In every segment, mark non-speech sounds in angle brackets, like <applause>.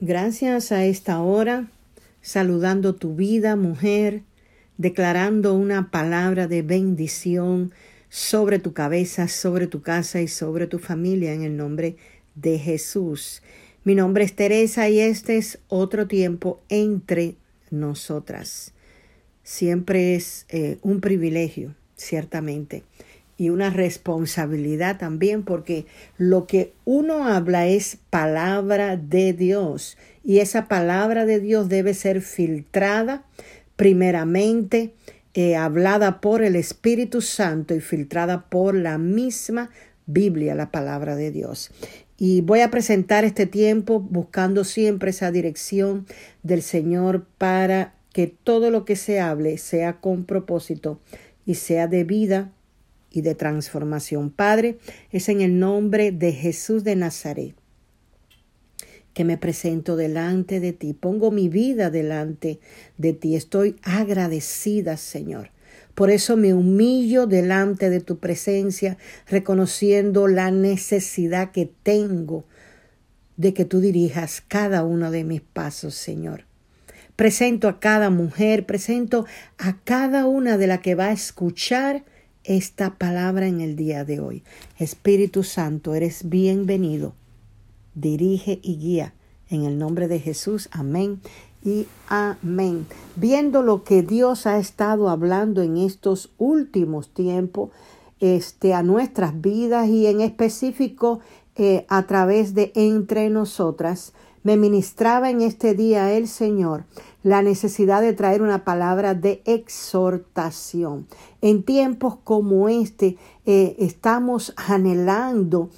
Gracias a esta hora, saludando tu vida, mujer, declarando una palabra de bendición sobre tu cabeza, sobre tu casa y sobre tu familia en el nombre de Jesús. Mi nombre es Teresa y este es otro tiempo entre nosotras. Siempre es eh, un privilegio, ciertamente, y una responsabilidad también porque lo que uno habla es palabra de Dios y esa palabra de Dios debe ser filtrada primeramente, eh, hablada por el Espíritu Santo y filtrada por la misma Biblia, la palabra de Dios. Y voy a presentar este tiempo buscando siempre esa dirección del Señor para que todo lo que se hable sea con propósito y sea de vida y de transformación. Padre, es en el nombre de Jesús de Nazaret que me presento delante de ti. Pongo mi vida delante de ti. Estoy agradecida, Señor. Por eso me humillo delante de tu presencia, reconociendo la necesidad que tengo de que tú dirijas cada uno de mis pasos, Señor. Presento a cada mujer, presento a cada una de la que va a escuchar esta palabra en el día de hoy. Espíritu Santo, eres bienvenido. Dirige y guía en el nombre de Jesús. Amén y amén. Viendo lo que Dios ha estado hablando en estos últimos tiempos, este, a nuestras vidas y en específico eh, a través de entre nosotras, me ministraba en este día el Señor la necesidad de traer una palabra de exhortación. En tiempos como este eh, estamos anhelando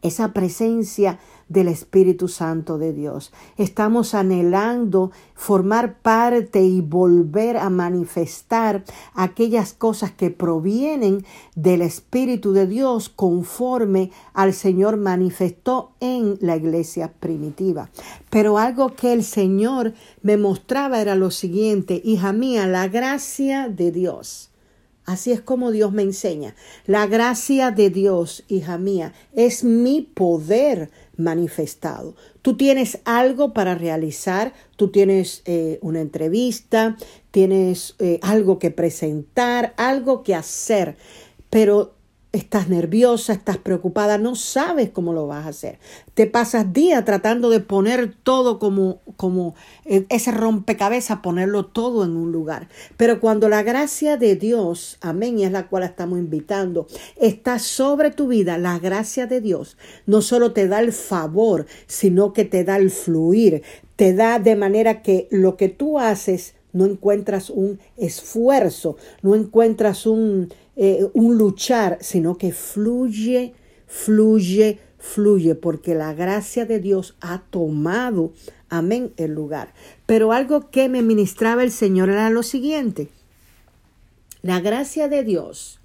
esa presencia del Espíritu Santo de Dios. Estamos anhelando formar parte y volver a manifestar aquellas cosas que provienen del Espíritu de Dios conforme al Señor manifestó en la iglesia primitiva. Pero algo que el Señor me mostraba era lo siguiente, hija mía, la gracia de Dios Así es como Dios me enseña. La gracia de Dios, hija mía, es mi poder manifestado. Tú tienes algo para realizar, tú tienes eh, una entrevista, tienes eh, algo que presentar, algo que hacer, pero estás nerviosa, estás preocupada, no sabes cómo lo vas a hacer. Te pasas días tratando de poner todo como, como ese rompecabezas, ponerlo todo en un lugar. Pero cuando la gracia de Dios, amén, y es la cual estamos invitando, está sobre tu vida, la gracia de Dios no solo te da el favor, sino que te da el fluir, te da de manera que lo que tú haces no encuentras un esfuerzo, no encuentras un eh, un luchar, sino que fluye, fluye, fluye, porque la gracia de Dios ha tomado, amén, el lugar. Pero algo que me ministraba el Señor era lo siguiente. La gracia de Dios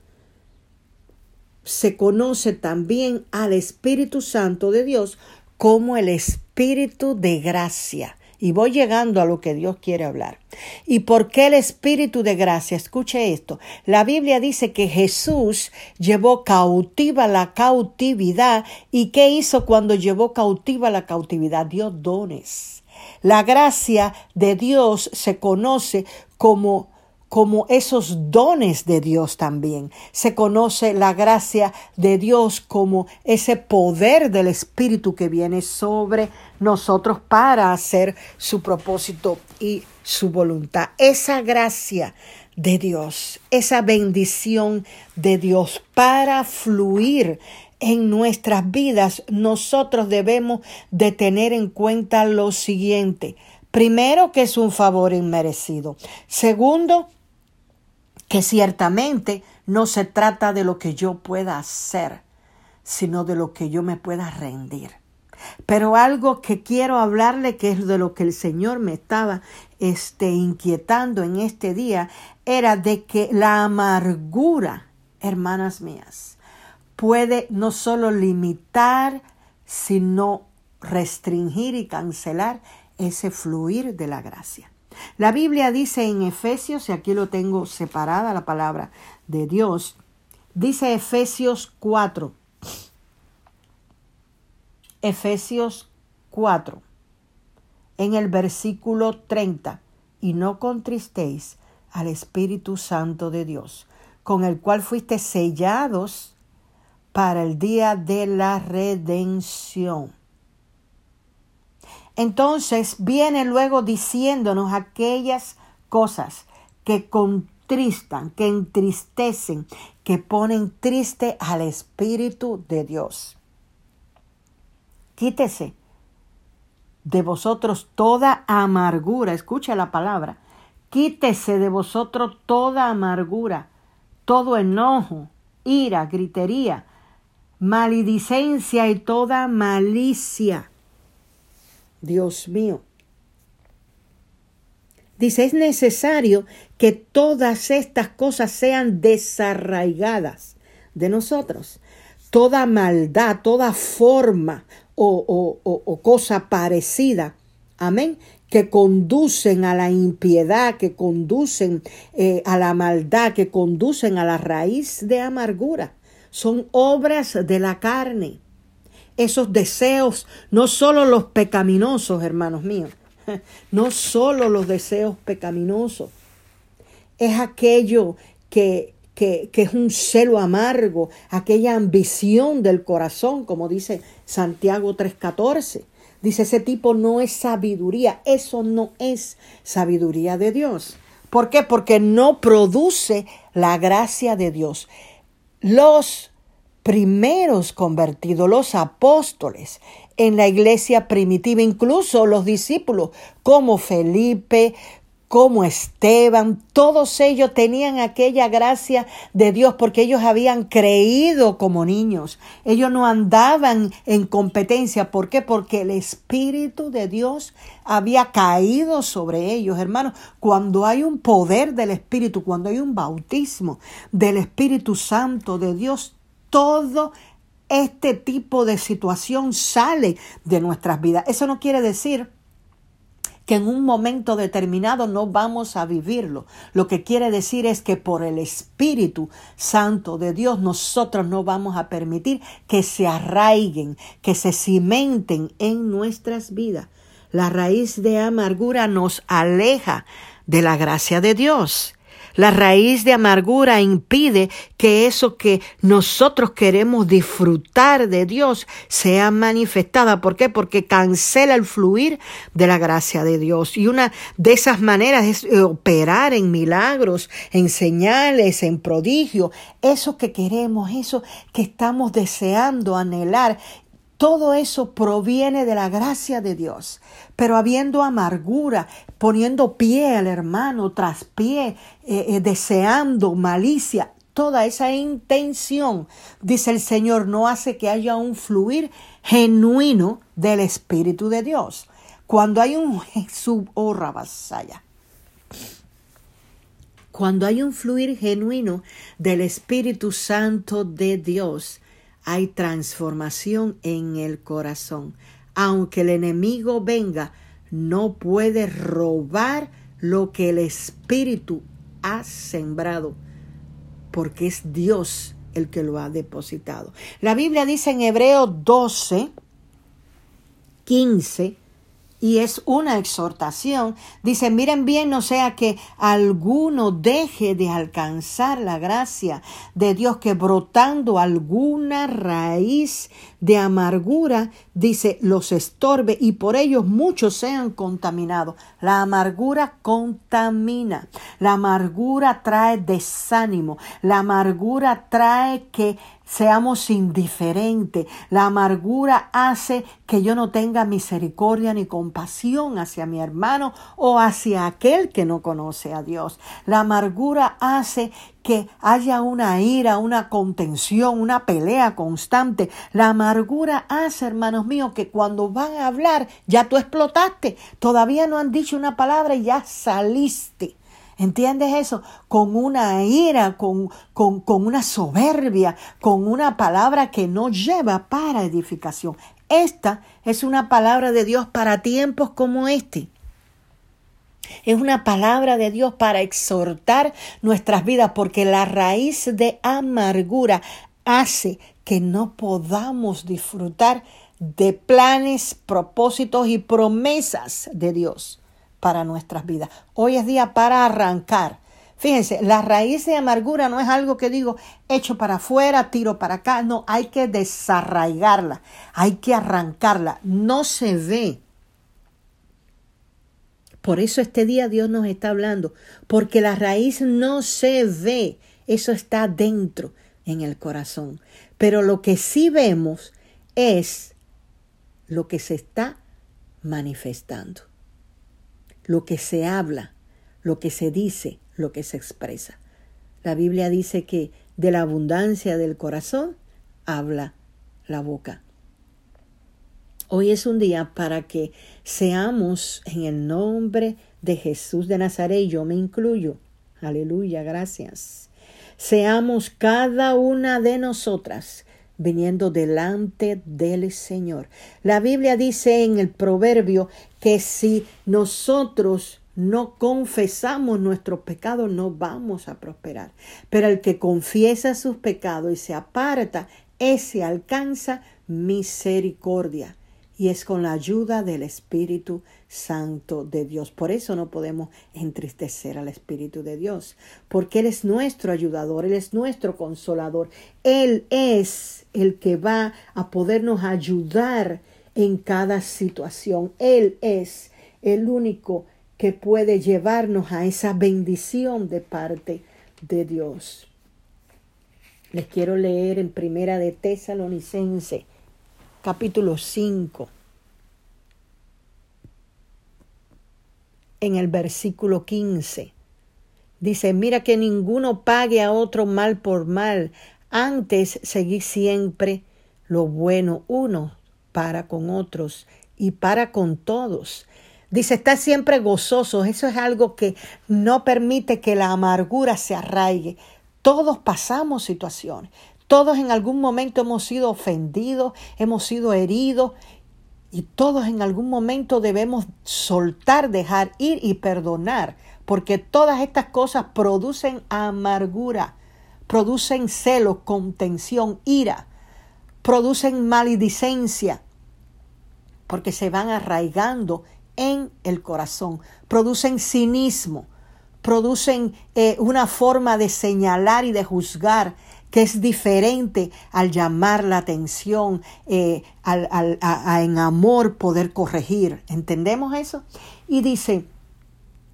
se conoce también al Espíritu Santo de Dios como el Espíritu de gracia. Y voy llegando a lo que Dios quiere hablar. ¿Y por qué el Espíritu de gracia? Escuche esto. La Biblia dice que Jesús llevó cautiva la cautividad. ¿Y qué hizo cuando llevó cautiva la cautividad? Dio dones. La gracia de Dios se conoce como como esos dones de Dios también. Se conoce la gracia de Dios como ese poder del Espíritu que viene sobre nosotros para hacer su propósito y su voluntad. Esa gracia de Dios, esa bendición de Dios para fluir en nuestras vidas, nosotros debemos de tener en cuenta lo siguiente. Primero, que es un favor inmerecido. Segundo, que ciertamente no se trata de lo que yo pueda hacer, sino de lo que yo me pueda rendir. Pero algo que quiero hablarle, que es de lo que el Señor me estaba este, inquietando en este día, era de que la amargura, hermanas mías, puede no solo limitar, sino restringir y cancelar ese fluir de la gracia. La Biblia dice en Efesios, y aquí lo tengo separada la palabra de Dios, dice Efesios 4. Efesios 4. en el versículo 30, y no contristéis al Espíritu Santo de Dios, con el cual fuiste sellados para el día de la redención. Entonces viene luego diciéndonos aquellas cosas que contristan, que entristecen, que ponen triste al Espíritu de Dios. Quítese de vosotros toda amargura, escucha la palabra, quítese de vosotros toda amargura, todo enojo, ira, gritería, maledicencia y toda malicia. Dios mío. Dice, es necesario que todas estas cosas sean desarraigadas de nosotros. Toda maldad, toda forma o, cosa parecida, amén, que conducen a la impiedad, que conducen eh, a la maldad, que conducen a la raíz de amargura. Son obras de la carne. Esos deseos, no solo los pecaminosos, hermanos míos, <laughs> no solo los deseos pecaminosos, es aquello que, que, es un celo amargo, aquella ambición del corazón, como dice Santiago 3:14. Dice, ese tipo no es sabiduría, eso no es sabiduría de Dios. ¿Por qué? Porque no produce la gracia de Dios. Los primeros convertidos, los apóstoles en la iglesia primitiva, incluso los discípulos como Felipe, como Esteban, todos ellos tenían aquella gracia de Dios porque ellos habían creído como niños. Ellos no andaban en competencia. ¿Por qué? Porque el Espíritu de Dios había caído sobre ellos, hermanos. Cuando hay un poder del Espíritu, cuando hay un bautismo del Espíritu Santo de Dios, todo este tipo de situación sale de nuestras vidas. Eso no quiere decir que en un momento determinado no vamos a vivirlo. Lo que quiere decir es que por el Espíritu Santo de Dios nosotros no vamos a permitir que se arraiguen, que se cimenten en nuestras vidas. La raíz de amargura nos aleja de la gracia de Dios. La raíz de amargura impide que eso que nosotros queremos disfrutar de Dios sea manifestada. ¿Por qué? Porque cancela el fluir de la gracia de Dios. Y una de esas maneras es eh, operar en milagros, en señales, en prodigios. Eso que queremos, eso que estamos deseando, anhelar. Todo eso proviene de la gracia de Dios. Pero habiendo amargura, poniendo pie al hermano tras pie, eh, eh, deseando malicia, toda esa intención, dice el Señor, no hace que haya un fluir genuino del Espíritu de Dios. Cuando hay un oh, cuando hay un fluir genuino del Espíritu Santo de Dios, hay transformación en el corazón. Aunque el enemigo venga, no puede robar lo que el Espíritu ha sembrado, porque es Dios el que lo ha depositado. La Biblia dice en Hebreo 12, 15, y es una exhortación. Dice, miren bien, no sea que alguno deje de alcanzar la gracia de Dios, que brotando alguna raíz de amargura, dice, los estorbe y por ellos muchos sean contaminados. La amargura contamina, la amargura trae desánimo, la amargura trae que seamos indiferentes. La amargura hace que yo no tenga misericordia ni compasión hacia mi hermano o hacia aquel que no conoce a Dios. La amargura hace que haya una ira, una contención, una pelea constante. La amargura hace, hermanos míos, que cuando van a hablar ya tú explotaste. Todavía no han dicho una palabra y ya saliste. ¿Entiendes eso? Con una ira, con, con, con, una soberbia, con una palabra que no lleva para edificación. Esta es una palabra de Dios para tiempos como este. Es una palabra de Dios para exhortar nuestras vidas porque la raíz de amargura hace que no podamos disfrutar de planes, propósitos y promesas de Dios para nuestras vidas. Hoy es día para arrancar. Fíjense, la raíz de amargura no es algo que digo hecho para afuera, tiro para acá. No, hay que desarraigarla, hay que arrancarla. No se ve. Por eso este día Dios nos está hablando, porque la raíz no se ve, eso está dentro en el corazón. Pero lo que sí vemos es lo que se está manifestando, lo que se habla, lo que se dice, lo que se expresa. La Biblia dice que de la abundancia del corazón habla la boca. Hoy es un día para que seamos en el nombre de Jesús de Nazaret, yo me incluyo. Aleluya, gracias. Seamos cada una de nosotras viniendo delante del Señor. La Biblia dice en el proverbio que si nosotros no confesamos nuestros pecados, no vamos a prosperar. Pero el que confiesa sus pecados y se aparta, ese alcanza misericordia y es con la ayuda del Espíritu Santo de Dios. Por eso no podemos entristecer al Espíritu de Dios, porque Él es nuestro ayudador, Él es nuestro consolador, Él es el que va a podernos ayudar en cada situación, Él es el único que puede llevarnos a esa bendición de parte de Dios. Les quiero leer en Primera de Tesalonicense capítulo 5, en el versículo 15. Dice, mira que ninguno pague a otro mal por mal, antes seguí siempre lo bueno uno para con otros y para con todos. Dice, está siempre gozoso. Eso es algo que no permite que la amargura se arraigue. Todos pasamos situaciones. Todos en algún momento hemos sido ofendidos, hemos sido heridos y todos en algún momento debemos soltar, dejar ir y perdonar, porque todas estas cosas producen amargura, producen celo, contención, ira, producen maledicencia, porque se van arraigando en el corazón, producen cinismo, producen eh, una forma de señalar y de juzgar que es diferente al llamar la atención, eh, al, a, en amor poder corregir. ¿Entendemos eso? Y dice,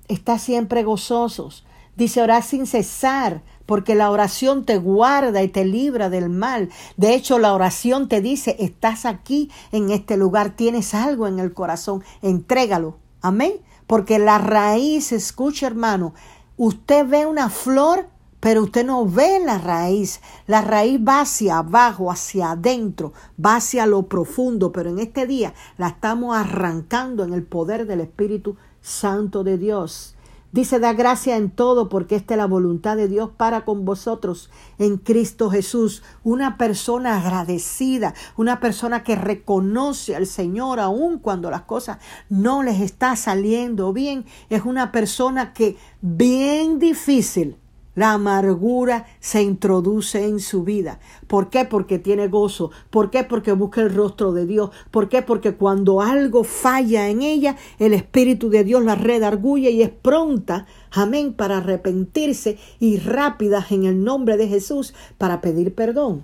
está siempre gozosos. Dice, orar sin cesar, porque la oración te guarda y te libra del mal. De hecho, la oración te dice, estás aquí en este lugar, tienes algo en el corazón, entrégalo. Amén. Porque la raíz, escucha hermano, usted ve una flor, pero usted no ve la raíz. La raíz va hacia abajo, hacia adentro, va hacia lo profundo, pero en este día la estamos arrancando en el poder del Espíritu Santo de Dios. Dice, da gracia en todo porque esta es la voluntad de Dios para con vosotros en Cristo Jesús. Una persona agradecida, una persona que reconoce al Señor aun cuando las cosas no les está saliendo bien, es una persona que bien difícil la amargura se introduce en su vida. ¿Por qué? Porque tiene gozo. ¿Por qué? Porque busca el rostro de Dios. ¿Por qué? Porque cuando algo falla en ella, el Espíritu de Dios la redarguye y es pronta, amén, para arrepentirse y rápida en el nombre de Jesús para pedir perdón.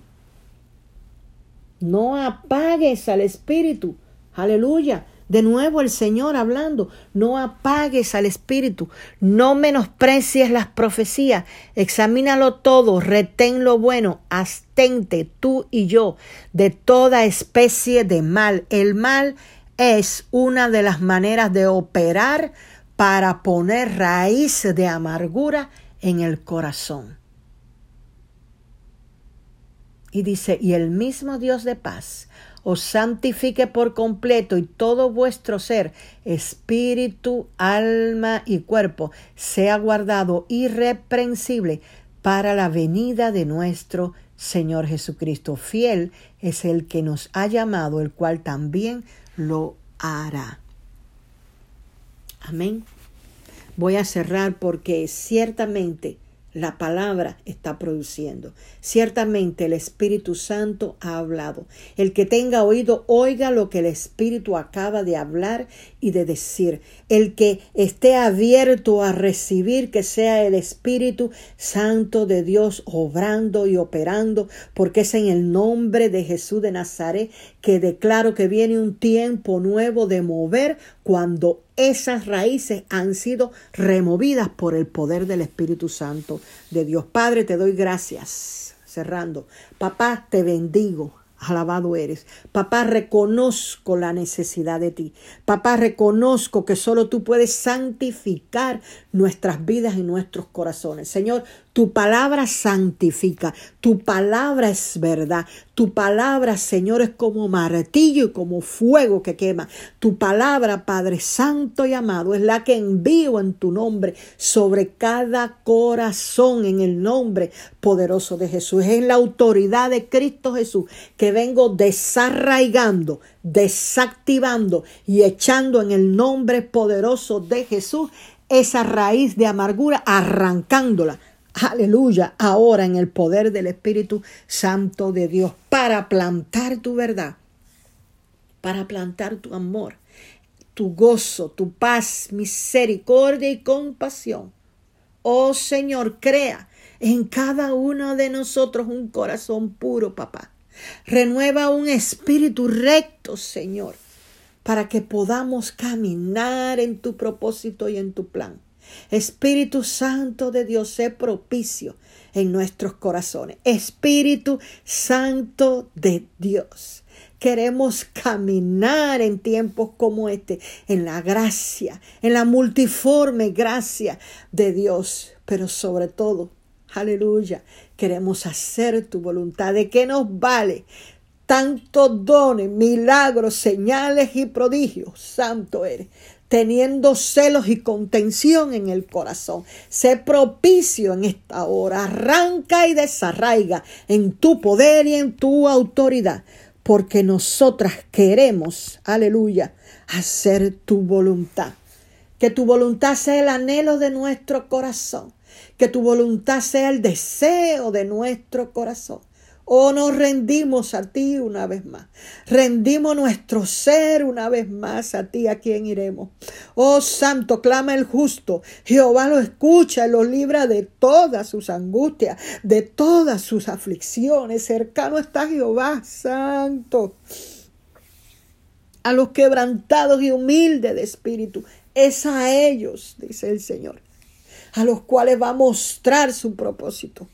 No apagues al Espíritu. Aleluya. De nuevo el Señor hablando, no apagues al Espíritu, no menosprecies las profecías, examínalo todo, retén lo bueno, astente tú y yo de toda especie de mal. El mal es una de las maneras de operar para poner raíz de amargura en el corazón. Y dice, y el mismo Dios de paz os santifique por completo y todo vuestro ser, espíritu, alma y cuerpo, sea guardado irreprensible para la venida de nuestro Señor Jesucristo. Fiel es el que nos ha llamado, el cual también lo hará. Amén. Voy a cerrar porque ciertamente la palabra está produciendo. Ciertamente el Espíritu Santo ha hablado. El que tenga oído, oiga lo que el Espíritu acaba de hablar y de decir. El que esté abierto a recibir que sea el Espíritu Santo de Dios obrando y operando, porque es en el nombre de Jesús de Nazaret que declaro que viene un tiempo nuevo de mover cuando esas raíces han sido removidas por el poder del Espíritu Santo de Dios. Padre, te doy gracias. Cerrando. Papá, te bendigo. Alabado eres. Papá, reconozco la necesidad de ti. Papá, reconozco que solo tú puedes santificar nuestras vidas y nuestros corazones. Señor, tu palabra santifica, tu palabra es verdad, tu palabra, Señor, es como martillo y como fuego que quema. Tu palabra, Padre Santo y amado, es la que envío en tu nombre sobre cada corazón en el nombre poderoso de Jesús. Es en la autoridad de Cristo Jesús que vengo desarraigando, desactivando y echando en el nombre poderoso de Jesús esa raíz de amargura, arrancándola aleluya, ahora en el poder del Espíritu Santo de Dios, para plantar tu verdad, para plantar tu amor, tu gozo, tu paz, misericordia y compasión. Oh Señor, crea en cada uno de nosotros un corazón puro, papá. Renueva un espíritu recto, Señor, para que podamos caminar en tu propósito y en tu plan. Espíritu Santo de Dios, sé propicio en nuestros corazones. Espíritu Santo de Dios. Queremos caminar en tiempos como este, en la gracia, en la multiforme gracia de Dios, pero sobre todo, aleluya, queremos hacer tu voluntad. ¿De qué nos vale tantos dones, milagros, señales y prodigios? Santo eres teniendo celos y contención en el corazón. Sé propicio en esta hora. Arranca y desarraiga en tu poder y en tu autoridad. Porque nosotras queremos, aleluya, hacer tu voluntad. Que tu voluntad sea el anhelo de nuestro corazón. Que tu voluntad sea el deseo de nuestro corazón. Oh, nos rendimos a ti una vez más. Rendimos nuestro ser una vez más a ti, a quien iremos. Oh, santo, clama el justo. Jehová lo escucha y lo libra de todas sus angustias, de todas sus aflicciones. Cercano está Jehová, santo. A los quebrantados y humildes de espíritu. Es a ellos, dice el Señor a los cuales va a mostrar su propósito.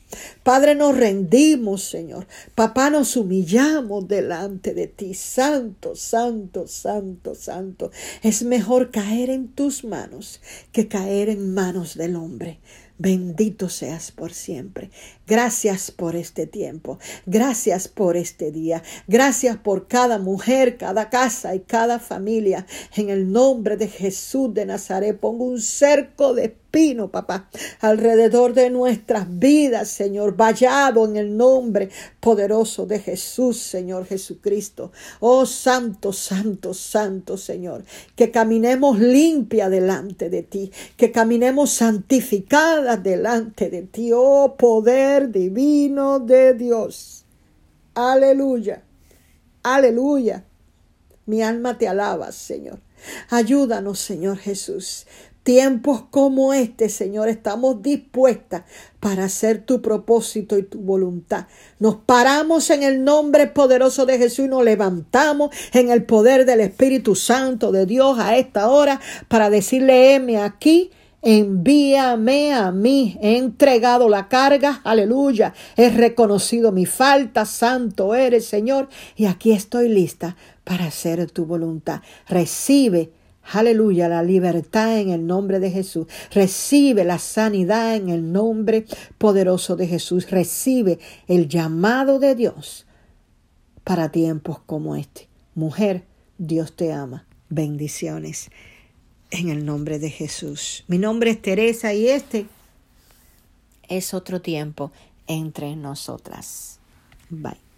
Padre, nos rendimos, Señor. Papá, nos humillamos delante de ti. Santo, santo, santo, santo. Es mejor caer en tus manos que caer en manos del hombre. Bendito seas por siempre. Gracias por este tiempo. Gracias por este día. Gracias por cada mujer, cada casa y cada familia. En el nombre de Jesús de Nazaret pongo un cerco de espino, papá, alrededor de nuestras vidas, Señor, vallado en el nombre poderoso de Jesús, Señor Jesucristo. Oh Santo, Santo, Santo, Señor, que caminemos limpia delante de ti, que caminemos santificadas delante de ti, oh poder divino de Dios. Aleluya, aleluya. Mi alma te alaba, Señor. Ayúdanos, Señor Jesús. Tiempos como este, Señor, estamos dispuestas para hacer tu propósito y tu voluntad. Nos paramos en el nombre poderoso de Jesús y nos levantamos en el poder del Espíritu Santo de Dios a esta hora para decirle, heme aquí. Envíame a mí. He entregado la carga. Aleluya. He reconocido mi falta. Santo eres, Señor. Y aquí estoy lista para hacer tu voluntad. Recibe Aleluya, la libertad en el nombre de Jesús. Recibe la sanidad en el nombre poderoso de Jesús. Recibe el llamado de Dios para tiempos como este. Mujer, Dios te ama. Bendiciones en el nombre de Jesús. Mi nombre es Teresa y este es otro tiempo entre nosotras. Bye.